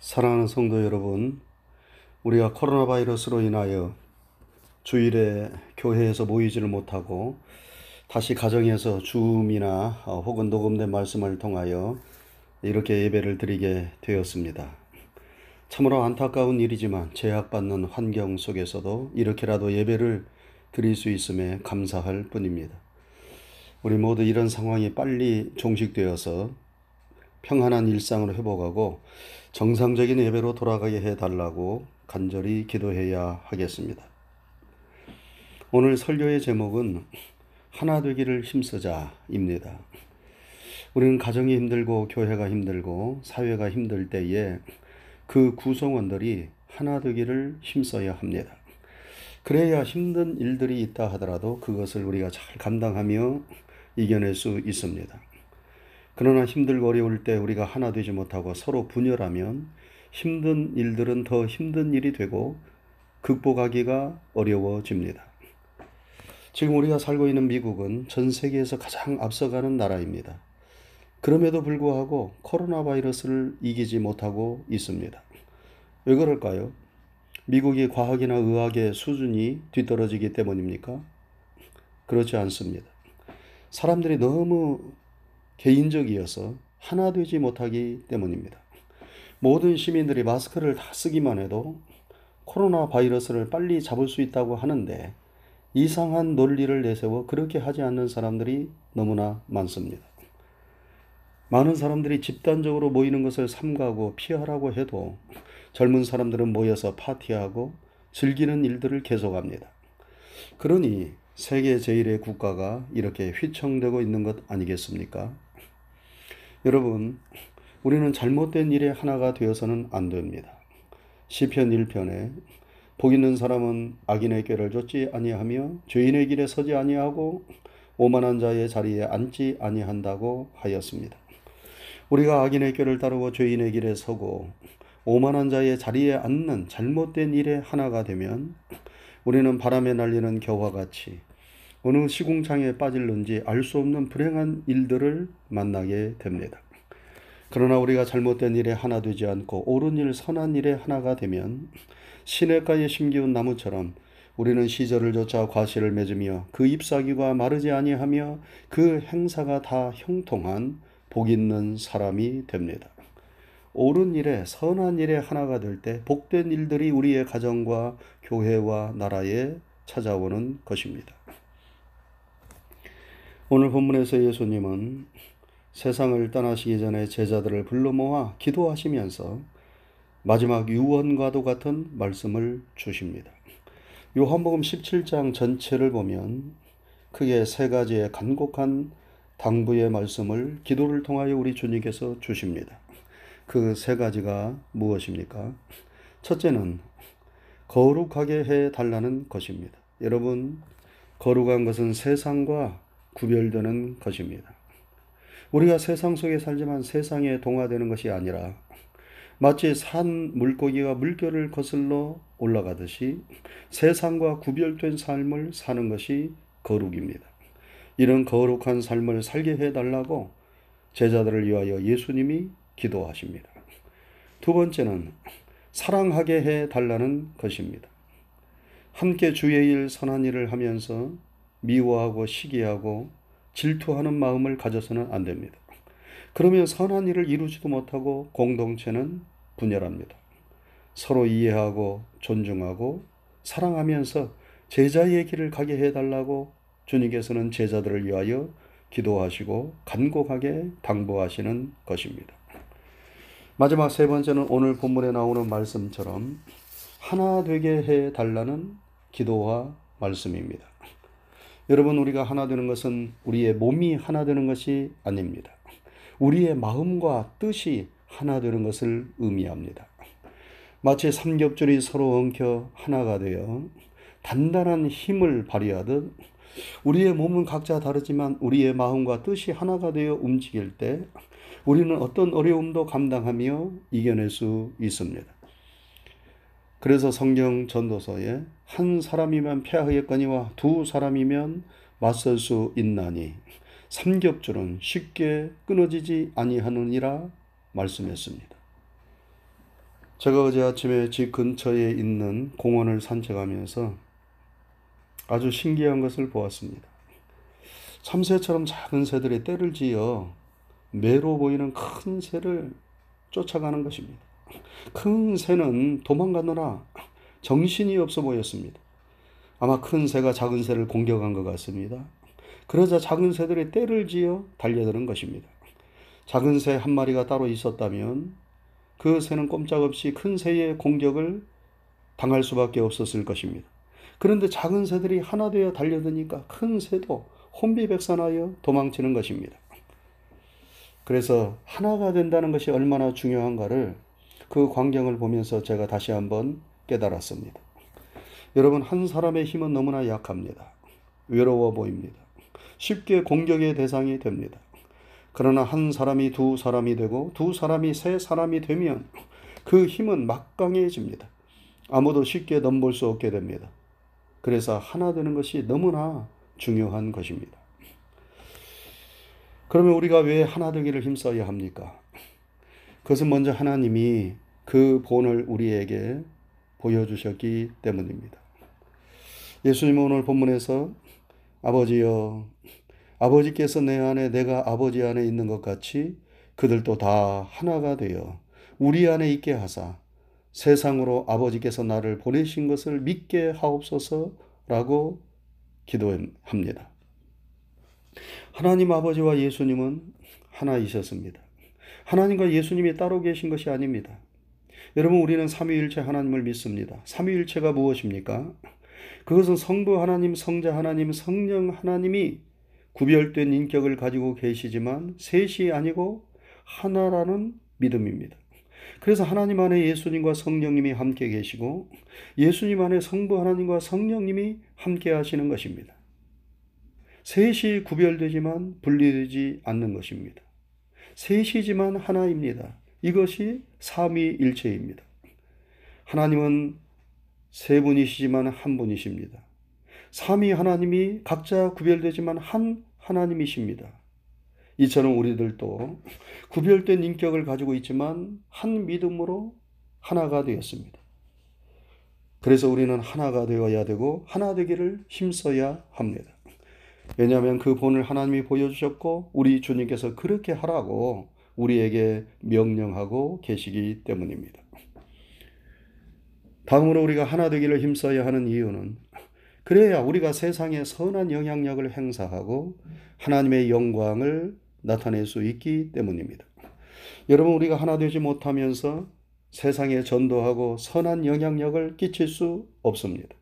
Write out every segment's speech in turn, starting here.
사랑하는 성도 여러분, 우리가 코로나 바이러스로 인하여 주일에 교회에서 모이지를 못하고 다시 가정에서 줌이나 어, 혹은 녹음된 말씀을 통하여 이렇게 예배를 드리게 되었습니다. 참으로 안타까운 일이지만 제약받는 환경 속에서도 이렇게라도 예배를 드릴 수 있음에 감사할 뿐입니다. 우리 모두 이런 상황이 빨리 종식되어서 평안한 일상으로 회복하고 정상적인 예배로 돌아가게 해달라고 간절히 기도해야 하겠습니다. 오늘 설교의 제목은 하나 되기를 힘쓰자입니다. 우리는 가정이 힘들고 교회가 힘들고 사회가 힘들 때에 그 구성원들이 하나 되기를 힘써야 합니다. 그래야 힘든 일들이 있다 하더라도 그것을 우리가 잘 감당하며 이겨낼 수 있습니다. 그러나 힘들고 어려울 때 우리가 하나 되지 못하고 서로 분열하면 힘든 일들은 더 힘든 일이 되고 극복하기가 어려워집니다. 지금 우리가 살고 있는 미국은 전 세계에서 가장 앞서가는 나라입니다. 그럼에도 불구하고 코로나 바이러스를 이기지 못하고 있습니다. 왜 그럴까요? 미국이 과학이나 의학의 수준이 뒤떨어지기 때문입니까? 그렇지 않습니다. 사람들이 너무 개인적이어서 하나 되지 못하기 때문입니다. 모든 시민들이 마스크를 다 쓰기만 해도 코로나 바이러스를 빨리 잡을 수 있다고 하는데 이상한 논리를 내세워 그렇게 하지 않는 사람들이 너무나 많습니다. 많은 사람들이 집단적으로 모이는 것을 삼가고 피하라고 해도 젊은 사람들은 모여서 파티하고 즐기는 일들을 계속합니다. 그러니 세계 제1의 국가가 이렇게 휘청되고 있는 것 아니겠습니까? 여러분, 우리는 잘못된 일에 하나가 되어서는 안 됩니다. 시편 1편에 복 있는 사람은 악인의 꾀를 쫓지 아니하며 죄인의 길에 서지 아니하고 오만한 자의 자리에 앉지 아니한다고 하였습니다. 우리가 악인의 꾀를 따르고 죄인의 길에 서고 오만한 자의 자리에 앉는 잘못된 일에 하나가 되면 우리는 바람에 날리는 겨와 같이 어느 시궁창에 빠질는지 알 수 없는 불행한 일들을 만나게 됩니다. 그러나 우리가 잘못된 일에 하나 되지 않고 옳은 일, 선한 일에 하나가 되면 시냇가에 심기운 나무처럼 우리는 시절을 쫓아 과실을 맺으며 그 잎사귀가 마르지 아니하며 그 행사가 다 형통한 복 있는 사람이 됩니다. 옳은 일에 선한 일에 하나가 될 때 복된 일들이 우리의 가정과 교회와 나라에 찾아오는 것입니다. 오늘 본문에서 예수님은 세상을 떠나시기 전에 제자들을 불러 모아 기도하시면서 마지막 유언과도 같은 말씀을 주십니다. 요한복음 17장 전체를 보면 크게 세 가지의 간곡한 당부의 말씀을 기도를 통하여 우리 주님께서 주십니다. 그 세 가지가 무엇입니까? 첫째는 거룩하게 해 달라는 것입니다. 여러분, 거룩한 것은 세상과 구별되는 것입니다. 우리가 세상 속에 살지만 세상에 동화되는 것이 아니라 마치 산 물고기가 물결을 거슬러 올라가듯이 세상과 구별된 삶을 사는 것이 거룩입니다. 이런 거룩한 삶을 살게 해달라고 제자들을 위하여 예수님이 기도하십니다. 두 번째는 사랑하게 해달라는 것입니다. 함께 주의 일, 선한 일을 하면서 미워하고 시기하고 질투하는 마음을 가져서는 안 됩니다. 그러면 선한 일을 이루지도 못하고 공동체는 분열합니다. 서로 이해하고 존중하고 사랑하면서 제자의 길을 가게 해달라고 주님께서는 제자들을 위하여 기도하시고 간곡하게 당부하시는 것입니다. 마지막 세 번째는 오늘 본문에 나오는 말씀처럼 하나 되게 해 달라는 기도와 말씀입니다. 여러분, 우리가 하나 되는 것은 우리의 몸이 하나 되는 것이 아닙니다. 우리의 마음과 뜻이 하나 되는 것을 의미합니다. 마치 삼겹줄이 서로 엉켜 하나가 되어 단단한 힘을 발휘하듯 우리의 몸은 각자 다르지만 우리의 마음과 뜻이 하나가 되어 움직일 때 우리는 어떤 어려움도 감당하며 이겨낼 수 있습니다. 그래서 성경 전도서에 한 사람이면 패하겠거니와 두 사람이면 맞설 수 있나니 삼겹줄은 쉽게 끊어지지 아니하느니라 말씀했습니다. 제가 어제 아침에 집 근처에 있는 공원을 산책하면서 아주 신기한 것을 보았습니다. 참새처럼 작은 새들이 떼를 지어 매로 보이는 큰 새를 쫓아가는 것입니다. 큰 새는 도망가느라 정신이 없어 보였습니다. 아마 큰 새가 작은 새를 공격한 것 같습니다. 그러자 작은 새들이 떼를 지어 달려드는 것입니다. 작은 새 한 마리가 따로 있었다면 그 새는 꼼짝없이 큰 새의 공격을 당할 수밖에 없었을 것입니다. 그런데 작은 새들이 하나 되어 달려드니까 큰 새도 혼비백산하여 도망치는 것입니다. 그래서 하나가 된다는 것이 얼마나 중요한가를 그 광경을 보면서 제가 다시 한번 깨달았습니다. 여러분, 한 사람의 힘은 너무나 약합니다. 외로워 보입니다. 쉽게 공격의 대상이 됩니다. 그러나 한 사람이 두 사람이 되고 두 사람이 세 사람이 되면 그 힘은 막강해집니다. 아무도 쉽게 넘볼 수 없게 됩니다. 그래서 하나 되는 것이 너무나 중요한 것입니다. 그러면 우리가 왜 하나 되기를 힘써야 합니까? 그것은 먼저 하나님이 그 본을 우리에게 보여주셨기 때문입니다. 예수님은 오늘 본문에서 아버지여, 아버지께서 내 안에 내가 아버지 안에 있는 것 같이 그들도 다 하나가 되어 우리 안에 있게 하사 세상으로 아버지께서 나를 보내신 것을 믿게 하옵소서라고 기도합니다. 하나님 아버지와 예수님은 하나이셨습니다. 하나님과 예수님이 따로 계신 것이 아닙니다. 여러분 우리는 삼위일체 하나님을 믿습니다. 삼위일체가 무엇입니까? 그것은 성부 하나님, 성자 하나님, 성령 하나님이 구별된 인격을 가지고 계시지만 셋이 아니고 하나라는 믿음입니다. 그래서 하나님 안에 예수님과 성령님이 함께 계시고 예수님 안에 성부 하나님과 성령님이 함께 하시는 것입니다. 셋이 구별되지만 분리되지 않는 것입니다. 셋이지만 하나입니다. 이것이 삼위일체입니다. 하나님은 세 분이시지만 한 분이십니다. 삼위 하나님이 각자 구별되지만 한 하나님이십니다. 이처럼 우리들도 구별된 인격을 가지고 있지만 한 믿음으로 하나가 되었습니다. 그래서 우리는 하나가 되어야 되고 하나 되기를 힘써야 합니다. 왜냐하면 그 본을 하나님이 보여주셨고 우리 주님께서 그렇게 하라고 우리에게 명령하고 계시기 때문입니다. 다음으로 우리가 하나 되기를 힘써야 하는 이유는 그래야 우리가 세상에 선한 영향력을 행사하고 하나님의 영광을 나타낼 수 있기 때문입니다. 여러분, 우리가 하나 되지 못하면서 세상에 전도하고 선한 영향력을 끼칠 수 없습니다.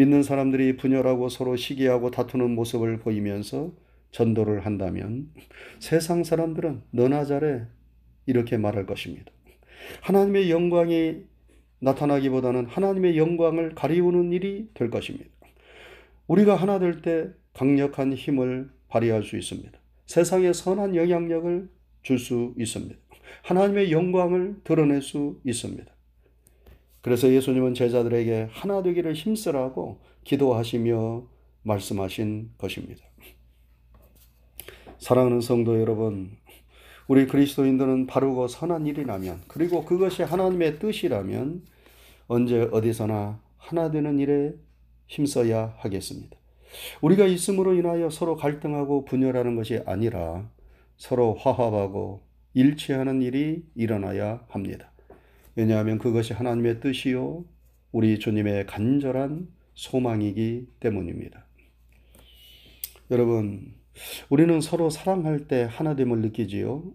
믿는 사람들이 분열하고 서로 시기하고 다투는 모습을 보이면서 전도를 한다면 세상 사람들은 너나 잘해 이렇게 말할 것입니다. 하나님의 영광이 나타나기보다는 하나님의 영광을 가리우는 일이 될 것입니다. 우리가 하나 될 때 강력한 힘을 발휘할 수 있습니다. 세상에 선한 영향력을 줄 수 있습니다. 하나님의 영광을 드러낼 수 있습니다. 그래서 예수님은 제자들에게 하나 되기를 힘쓰라고 기도하시며 말씀하신 것입니다. 사랑하는 성도 여러분, 우리 그리스도인들은 바르고 선한 일이라면, 그리고 그것이 하나님의 뜻이라면, 언제 어디서나 하나 되는 일에 힘써야 하겠습니다. 우리가 있음으로 인하여 서로 갈등하고 분열하는 것이 아니라 서로 화합하고 일치하는 일이 일어나야 합니다. 왜냐하면 그것이 하나님의 뜻이요, 우리 주님의 간절한 소망이기 때문입니다. 여러분, 우리는 서로 사랑할 때 하나됨을 느끼지요.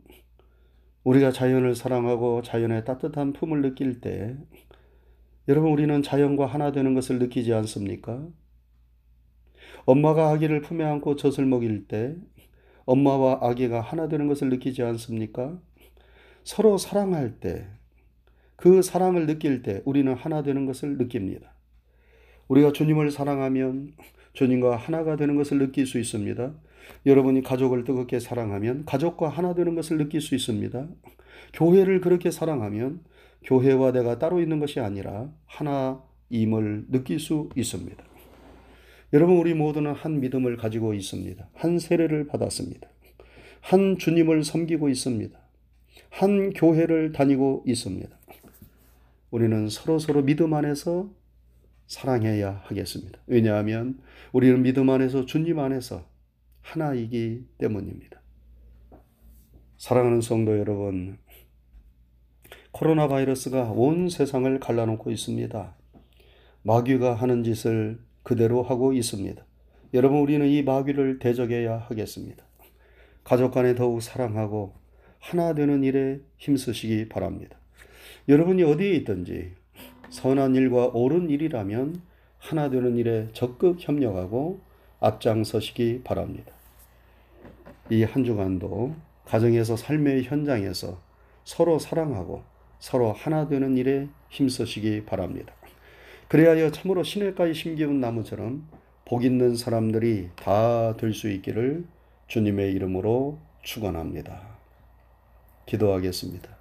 우리가 자연을 사랑하고 자연의 따뜻한 품을 느낄 때, 여러분, 우리는 자연과 하나 되는 것을 느끼지 않습니까? 엄마가 아기를 품에 안고 젖을 먹일 때, 엄마와 아기가 하나 되는 것을 느끼지 않습니까? 서로 사랑할 때, 그 사랑을 느낄 때 우리는 하나 되는 것을 느낍니다. 우리가 주님을 사랑하면 주님과 하나가 되는 것을 느낄 수 있습니다. 여러분이 가족을 뜨겁게 사랑하면 가족과 하나 되는 것을 느낄 수 있습니다. 교회를 그렇게 사랑하면 교회와 내가 따로 있는 것이 아니라 하나임을 느낄 수 있습니다. 여러분, 우리 모두는 한 믿음을 가지고 있습니다. 한 세례를 받았습니다. 한 주님을 섬기고 있습니다. 한 교회를 다니고 있습니다. 우리는 서로 서로 믿음 안에서 사랑해야 하겠습니다. 왜냐하면 우리는 믿음 안에서 주님 안에서 하나이기 때문입니다. 사랑하는 성도 여러분, 코로나 바이러스가 온 세상을 갈라놓고 있습니다. 마귀가 하는 짓을 그대로 하고 있습니다. 여러분, 우리는 이 마귀를 대적해야 하겠습니다. 가족 간에 더욱 사랑하고 하나 되는 일에 힘쓰시기 바랍니다. 여러분이 어디에 있든지 선한 일과 옳은 일이라면 하나 되는 일에 적극 협력하고 앞장서시기 바랍니다. 이 한 주간도 가정에서 삶의 현장에서 서로 사랑하고 서로 하나 되는 일에 힘쓰시기 바랍니다. 그래야 참으로 시냇가에 심기운 나무처럼 복 있는 사람들이 다 될 수 있기를 주님의 이름으로 축원합니다. 기도하겠습니다.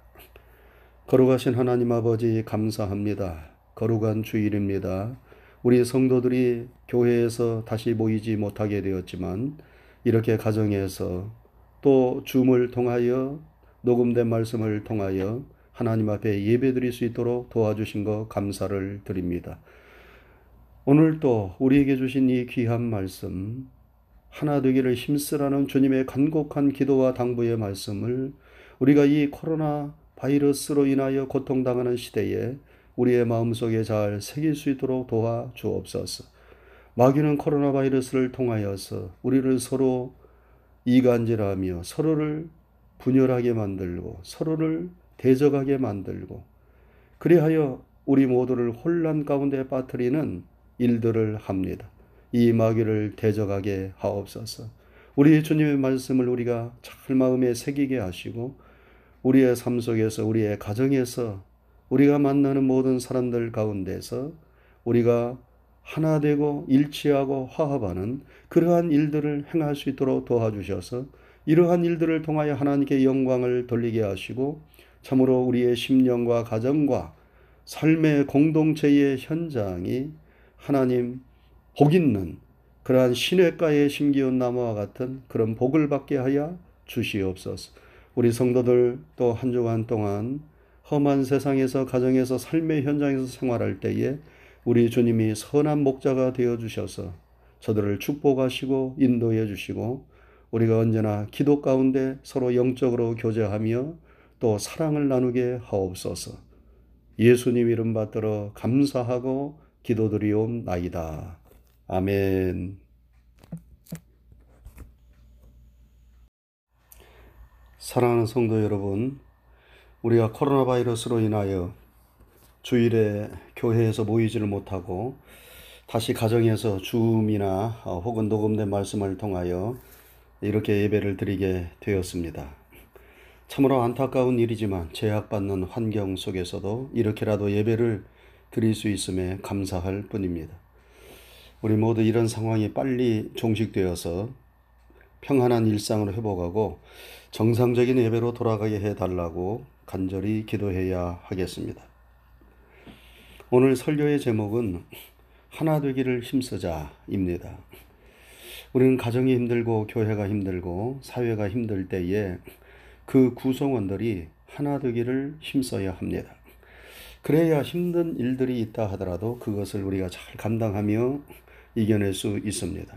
거룩하신 하나님 아버지 감사합니다. 거룩한 주일입니다. 우리 성도들이 교회에서 다시 모이지 못하게 되었지만 이렇게 가정에서 또 줌을 통하여 녹음된 말씀을 통하여 하나님 앞에 예배드릴 수 있도록 도와주신 것 감사를 드립니다. 오늘 또 우리에게 주신 이 귀한 말씀 하나 되기를 힘쓰라는 주님의 간곡한 기도와 당부의 말씀을 우리가 이 코로나 바이러스로 인하여 고통당하는 시대에 우리의 마음속에 잘 새길 수 있도록 도와 주옵소서. 마귀는 코로나 바이러스를 통하여서 우리를 서로 이간질하며 서로를 분열하게 만들고 서로를 대적하게 만들고 그리하여 우리 모두를 혼란 가운데 빠뜨리는 일들을 합니다. 이 마귀를 대적하게 하옵소서. 우리 주님의 말씀을 우리가 잘 마음에 새기게 하시고 우리의 삶 속에서 우리의 가정에서 우리가 만나는 모든 사람들 가운데서 우리가 하나 되고 일치하고 화합하는 그러한 일들을 행할 수 있도록 도와주셔서 이러한 일들을 통하여 하나님께 영광을 돌리게 하시고 참으로 우리의 심령과 가정과 삶의 공동체의 현장이 하나님 복 있는 그러한 시냇가에 심기운 나무와 같은 그런 복을 받게 하여 주시옵소서. 우리 성도들 또 한 주간 동안 험한 세상에서 가정에서 삶의 현장에서 생활할 때에 우리 주님이 선한 목자가 되어 주셔서 저들을 축복하시고 인도해 주시고 우리가 언제나 기도 가운데 서로 영적으로 교제하며 또 사랑을 나누게 하옵소서. 예수님 이름 받들어 감사하고 기도드리옵나이다. 아멘. 사랑하는 성도 여러분, 우리가 코로나 바이러스로 인하여 주일에 교회에서 모이지를 못하고 다시 가정에서 줌이나 어, 혹은 녹음된 말씀을 통하여 이렇게 예배를 드리게 되었습니다. 참으로 안타까운 일이지만 제약받는 환경 속에서도 이렇게라도 예배를 드릴 수 있음에 감사할 뿐입니다. 우리 모두 이런 상황이 빨리 종식되어서 평안한 일상으로 회복하고 정상적인 예배로 돌아가게 해달라고 간절히 기도해야 하겠습니다. 오늘 설교의 제목은 하나 되기를 힘쓰자입니다. 우리는 가정이 힘들고 교회가 힘들고 사회가 힘들 때에 그 구성원들이 하나 되기를 힘써야 합니다. 그래야 힘든 일들이 있다 하더라도 그것을 우리가 잘 감당하며 이겨낼 수 있습니다.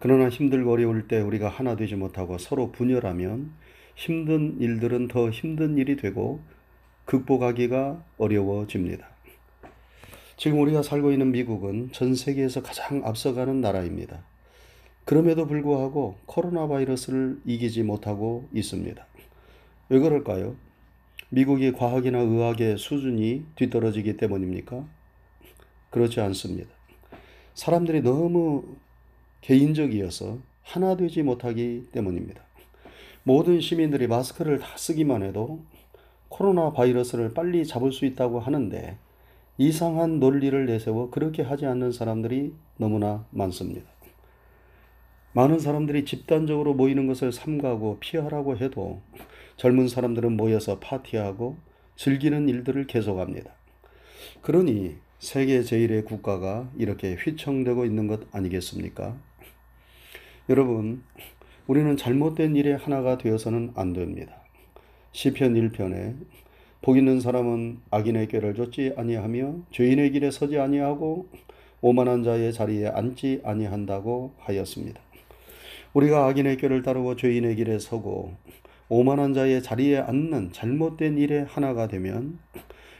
그러나 힘들고 어려울 때 우리가 하나 되지 못하고 서로 분열하면 힘든 일들은 더 힘든 일이 되고 극복하기가 어려워집니다. 지금 우리가 살고 있는 미국은 전 세계에서 가장 앞서가는 나라입니다. 그럼에도 불구하고 코로나 바이러스를 이기지 못하고 있습니다. 왜 그럴까요? 미국이 과학이나 의학의 수준이 뒤떨어지기 때문입니까? 그렇지 않습니다. 사람들이 너무 개인적이어서 하나 되지 못하기 때문입니다. 모든 시민들이 마스크를 다 쓰기만 해도 코로나 바이러스를 빨리 잡을 수 있다고 하는데 이상한 논리를 내세워 그렇게 하지 않는 사람들이 너무나 많습니다. 많은 사람들이 집단적으로 모이는 것을 삼가고 피하라고 해도 젊은 사람들은 모여서 파티하고 즐기는 일들을 계속합니다. 그러니 세계 제1의 국가가 이렇게 휘청되고 있는 것 아니겠습니까? 여러분, 우리는 잘못된 일의 하나가 되어서는 안 됩니다. 시편 1편에 복 있는 사람은 악인의 꾀를 쫓지 아니하며 죄인의 길에 서지 아니하고 오만한 자의 자리에 앉지 아니한다고 하였습니다. 우리가 악인의 꾀를 따르고 죄인의 길에 서고 오만한 자의 자리에 앉는 잘못된 일에 하나가 되면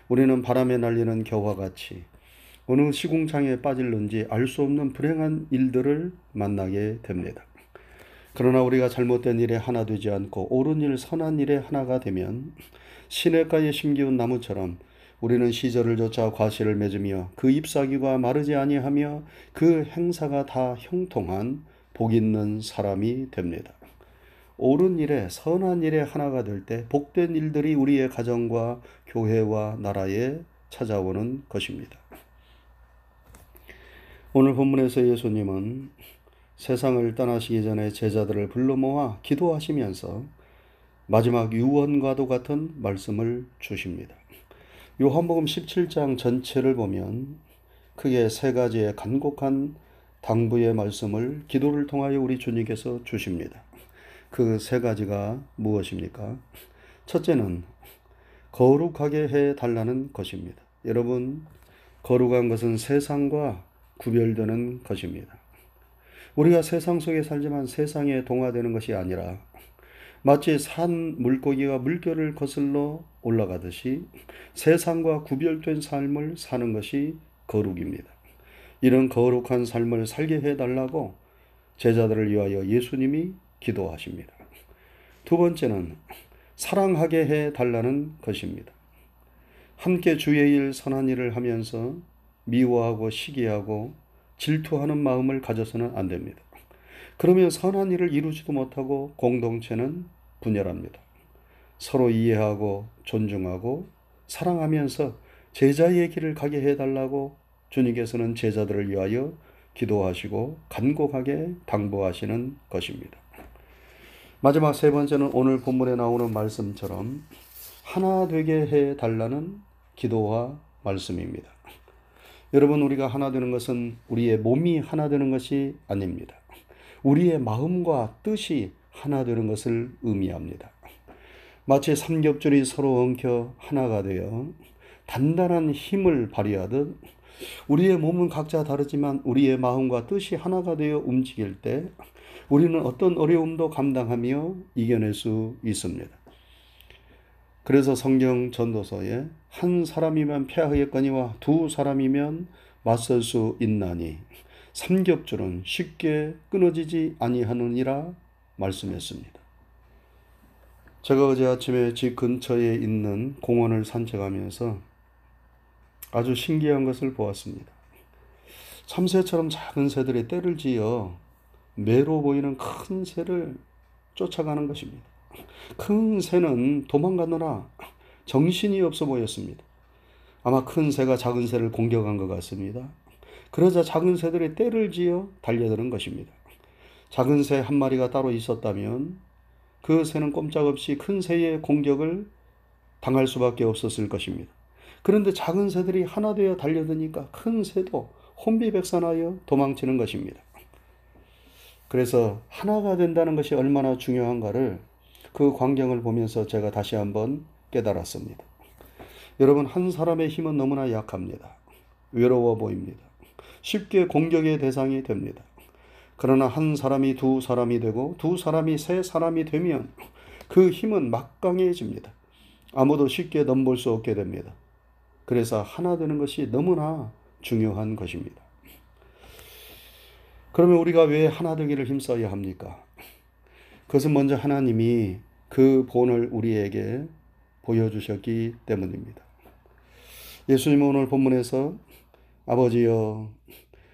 우리는 바람에 날리는 겨와 같이 어느 시궁창에 빠질는지 알 수 없는 불행한 일들을 만나게 됩니다. 그러나 우리가 잘못된 일에 하나 되지 않고 옳은 일, 선한 일에 하나가 되면 시냇가에 심기운 나무처럼 우리는 시절을 쫓아 과실을 맺으며 그 잎사귀가 마르지 아니하며 그 행사가 다 형통한 복 있는 사람이 됩니다. 옳은 일에 선한 일에 하나가 될 때 복된 일들이 우리의 가정과 교회와 나라에 찾아오는 것입니다. 오늘 본문에서 예수님은 세상을 떠나시기 전에 제자들을 불러 모아 기도하시면서 마지막 유언과도 같은 말씀을 주십니다. 요한복음 17장 전체를 보면 크게 세 가지의 간곡한 당부의 말씀을 기도를 통하여 우리 주님께서 주십니다. 그 세 가지가 무엇입니까? 첫째는 거룩하게 해 달라는 것입니다. 여러분, 거룩한 것은 세상과 구별되는 것입니다. 우리가 세상 속에 살지만 세상에 동화되는 것이 아니라 마치 산 물고기가 물결을 거슬러 올라가듯이 세상과 구별된 삶을 사는 것이 거룩입니다. 이런 거룩한 삶을 살게 해달라고 제자들을 위하여 예수님이 기도하십니다. 두 번째는 사랑하게 해달라는 것입니다. 함께 주의 일, 선한 일을 하면서 미워하고 시기하고 질투하는 마음을 가져서는 안 됩니다. 그러면 선한 일을 이루지도 못하고 공동체는 분열합니다. 서로 이해하고 존중하고 사랑하면서 제자의 길을 가게 해달라고 주님께서는 제자들을 위하여 기도하시고 간곡하게 당부하시는 것입니다. 마지막 세 번째는 오늘 본문에 나오는 말씀처럼 하나 되게 해 달라는 기도와 말씀입니다. 여러분, 우리가 하나 되는 것은 우리의 몸이 하나 되는 것이 아닙니다. 우리의 마음과 뜻이 하나 되는 것을 의미합니다. 마치 삼겹줄이 서로 엉켜 하나가 되어 단단한 힘을 발휘하듯 우리의 몸은 각자 다르지만 우리의 마음과 뜻이 하나가 되어 움직일 때 우리는 어떤 어려움도 감당하며 이겨낼 수 있습니다. 그래서 성경 전도서에 한 사람이면 패하였거니와 두 사람이면 맞설 수 있나니 삼겹줄은 쉽게 끊어지지 아니하느니라 말씀했습니다. 제가 어제 아침에 집 근처에 있는 공원을 산책하면서 아주 신기한 것을 보았습니다. 참새처럼 작은 새들이 떼를 지어 매로 보이는 큰 새를 쫓아가는 것입니다. 큰 새는 도망가느라 정신이 없어 보였습니다. 아마 큰 새가 작은 새를 공격한 것 같습니다. 그러자 작은 새들이 떼를 지어 달려드는 것입니다. 작은 새 한 마리가 따로 있었다면 그 새는 꼼짝없이 큰 새의 공격을 당할 수밖에 없었을 것입니다. 그런데 작은 새들이 하나 되어 달려드니까 큰 새도 혼비백산하여 도망치는 것입니다. 그래서 하나가 된다는 것이 얼마나 중요한가를 그 광경을 보면서 제가 다시 한번 깨달았습니다. 여러분, 한 사람의 힘은 너무나 약합니다. 외로워 보입니다. 쉽게 공격의 대상이 됩니다. 그러나 한 사람이 두 사람이 되고 두 사람이 세 사람이 되면 그 힘은 막강해집니다. 아무도 쉽게 넘볼 수 없게 됩니다. 그래서 하나 되는 것이 너무나 중요한 것입니다. 그러면 우리가 왜 하나 되기를 힘써야 합니까? 그것은 먼저 하나님이 그 본을 우리에게 보여주셨기 때문입니다. 예수님은 오늘 본문에서 아버지여,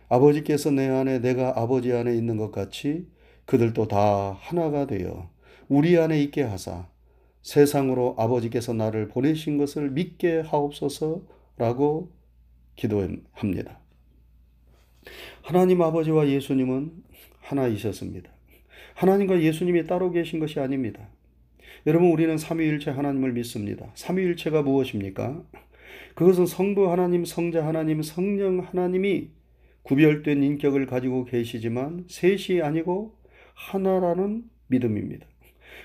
아버지께서 내 안에 내가 아버지 안에 있는 것 같이 그들도 다 하나가 되어 우리 안에 있게 하사 세상으로 아버지께서 나를 보내신 것을 믿게 하옵소서라고 기도합니다. 하나님 아버지와 예수님은 하나이셨습니다. 하나님과 예수님이 따로 계신 것이 아닙니다. 여러분, 우리는 삼위일체 하나님을 믿습니다. 삼위일체가 무엇입니까? 그것은 성부 하나님, 성자 하나님, 성령 하나님이 구별된 인격을 가지고 계시지만 셋이 아니고 하나라는 믿음입니다.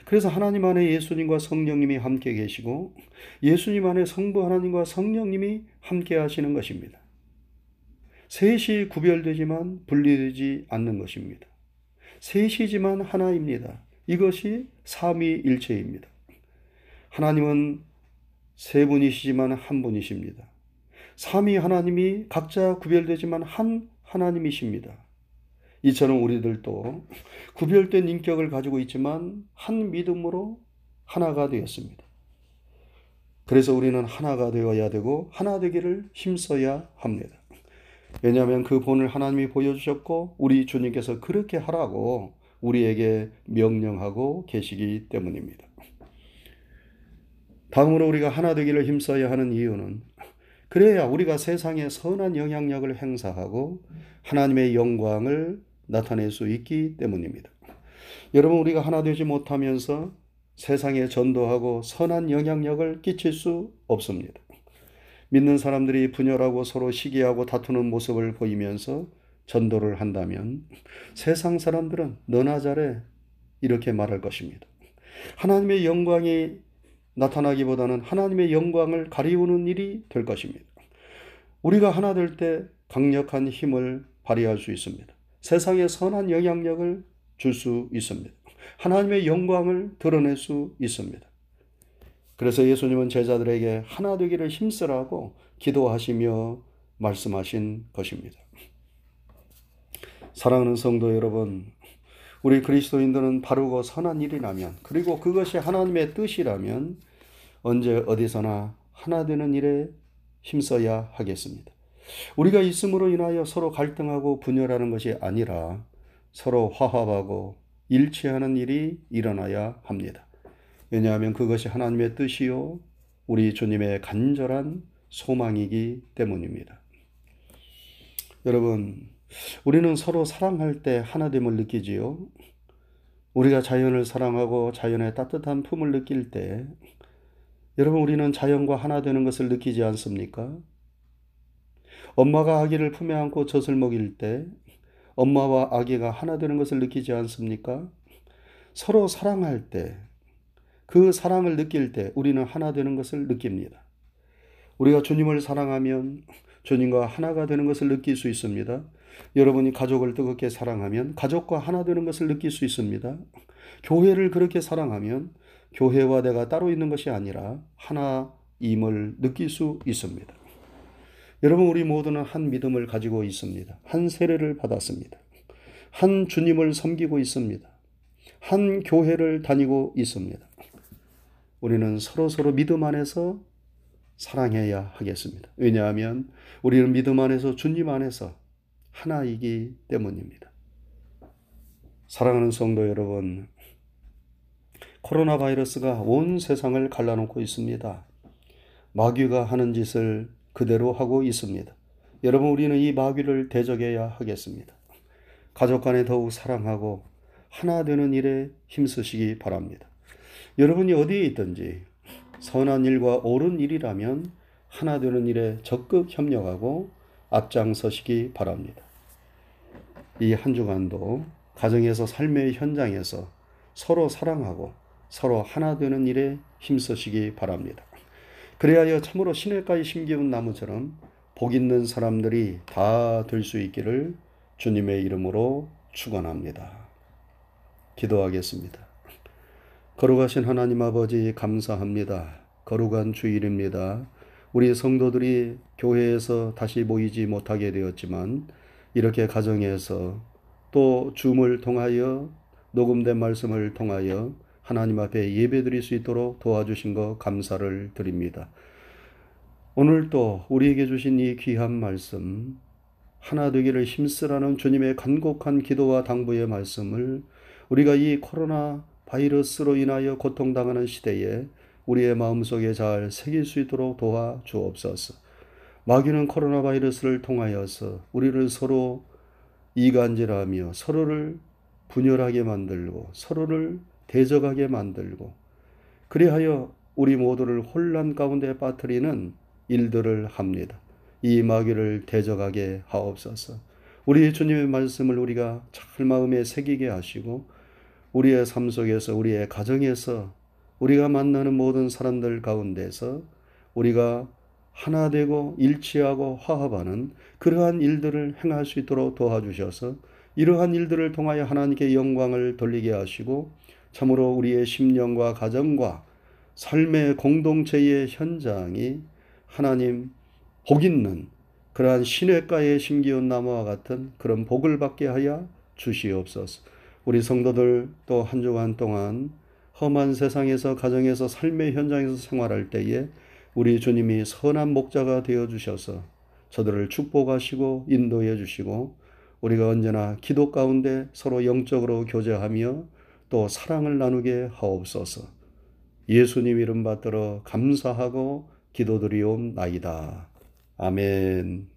그래서 하나님 안에 예수님과 성령님이 함께 계시고 예수님 안에 성부 하나님과 성령님이 함께 하시는 것입니다. 셋이 구별되지만 분리되지 않는 것입니다. 셋이지만 하나입니다. 이것이 삼위일체입니다. 하나님은 세 분이시지만 한 분이십니다. 삼위 하나님이 각자 구별되지만 한 하나님이십니다. 이처럼 우리들도 구별된 인격을 가지고 있지만 한 믿음으로 하나가 되었습니다. 그래서 우리는 하나가 되어야 되고 하나 되기를 힘써야 합니다. 왜냐하면 그 본을 하나님이 보여주셨고 우리 주님께서 그렇게 하라고 우리에게 명령하고 계시기 때문입니다. 다음으로 우리가 하나 되기를 힘써야 하는 이유는 그래야 우리가 세상에 선한 영향력을 행사하고 하나님의 영광을 나타낼 수 있기 때문입니다. 여러분, 우리가 하나 되지 못하면서 세상에 전도하고 선한 영향력을 끼칠 수 없습니다. 믿는 사람들이 분열하고 서로 시기하고 다투는 모습을 보이면서 전도를 한다면 세상 사람들은 너나 잘해 이렇게 말할 것입니다. 하나님의 영광이 나타나기보다는 하나님의 영광을 가리우는 일이 될 것입니다. 우리가 하나 될 때 강력한 힘을 발휘할 수 있습니다. 세상에 선한 영향력을 줄 수 있습니다. 하나님의 영광을 드러낼 수 있습니다. 그래서 예수님은 제자들에게 하나 되기를 힘쓰라고 기도하시며 말씀하신 것입니다. 사랑하는 성도 여러분, 우리 그리스도인들은 바르고 선한 일이라면, 그리고 그것이 하나님의 뜻이라면, 언제 어디서나 하나 되는 일에 힘써야 하겠습니다. 우리가 있음으로 인하여 서로 갈등하고 분열하는 것이 아니라 서로 화합하고 일치하는 일이 일어나야 합니다. 왜냐하면 그것이 하나님의 뜻이요, 우리 주님의 간절한 소망이기 때문입니다. 여러분, 우리는 서로 사랑할 때 하나됨을 느끼지요. 우리가 자연을 사랑하고 자연의 따뜻한 품을 느낄 때, 여러분, 우리는 자연과 하나 되는 것을 느끼지 않습니까? 엄마가 아기를 품에 안고 젖을 먹일 때 엄마와 아기가 하나 되는 것을 느끼지 않습니까? 서로 사랑할 때, 그 사랑을 느낄 때 우리는 하나 되는 것을 느낍니다. 우리가 주님을 사랑하면 주님과 하나가 되는 것을 느낄 수 있습니다. 여러분이 가족을 뜨겁게 사랑하면 가족과 하나 되는 것을 느낄 수 있습니다. 교회를 그렇게 사랑하면 교회와 내가 따로 있는 것이 아니라 하나임을 느낄 수 있습니다. 여러분, 우리 모두는 한 믿음을 가지고 있습니다. 한 세례를 받았습니다. 한 주님을 섬기고 있습니다. 한 교회를 다니고 있습니다. 우리는 서로서로 믿음 안에서 사랑해야 하겠습니다. 왜냐하면 우리는 믿음 안에서 주님 안에서 하나이기 때문입니다. 사랑하는 성도 여러분, 코로나 바이러스가 온 세상을 갈라놓고 있습니다. 마귀가 하는 짓을 그대로 하고 있습니다. 여러분, 우리는 이 마귀를 대적해야 하겠습니다. 가족 간에 더욱 사랑하고 하나 되는 일에 힘쓰시기 바랍니다. 여러분이 어디에 있든지 선한 일과 옳은 일이라면 하나 되는 일에 적극 협력하고 앞장서시기 바랍니다. 이 한 주간도 가정에서 삶의 현장에서 서로 사랑하고 서로 하나 되는 일에 힘쓰시기 바랍니다. 그래야 참으로 시냇가에 심기운 나무처럼 복 있는 사람들이 다 될 수 있기를 주님의 이름으로 축원합니다. 기도하겠습니다. 거룩하신 하나님 아버지 감사합니다. 거룩한 주일입니다. 우리 성도들이 교회에서 다시 모이지 못하게 되었지만 이렇게 가정에서 또 줌을 통하여 녹음된 말씀을 통하여 하나님 앞에 예배드릴 수 있도록 도와주신 것 감사를 드립니다. 오늘 또 우리에게 주신 이 귀한 말씀, 하나 되기를 힘쓰라는 주님의 간곡한 기도와 당부의 말씀을 우리가 이 코로나 바이러스로 인하여 고통당하는 시대에 우리의 마음속에 잘 새길 수 있도록 도와 주옵소서. 마귀는 코로나 바이러스를 통하여서 우리를 서로 이간질하며 서로를 분열하게 만들고 서로를 대적하게 만들고 그리하여 우리 모두를 혼란 가운데 빠뜨리는 일들을 합니다. 이 마귀를 대적하게 하옵소서. 우리 주님의 말씀을 우리가 잘 마음에 새기게 하시고 우리의 삶 속에서 우리의 가정에서 우리가 만나는 모든 사람들 가운데서 우리가 하나 되고 일치하고 화합하는 그러한 일들을 행할 수 있도록 도와주셔서 이러한 일들을 통하여 하나님께 영광을 돌리게 하시고 참으로 우리의 심령과 가정과 삶의 공동체의 현장이 하나님 복 있는 그러한 시냇가에 심기운 나무와 같은 그런 복을 받게 하여 주시옵소서. 우리 성도들 또 한 주간 동안 험한 세상에서 가정에서 삶의 현장에서 생활할 때에 우리 주님이 선한 목자가 되어 주셔서 저들을 축복하시고 인도해 주시고 우리가 언제나 기도 가운데 서로 영적으로 교제하며 또 사랑을 나누게 하옵소서. 예수님 이름 받들어 감사하고 기도드리옵나이다. 아멘.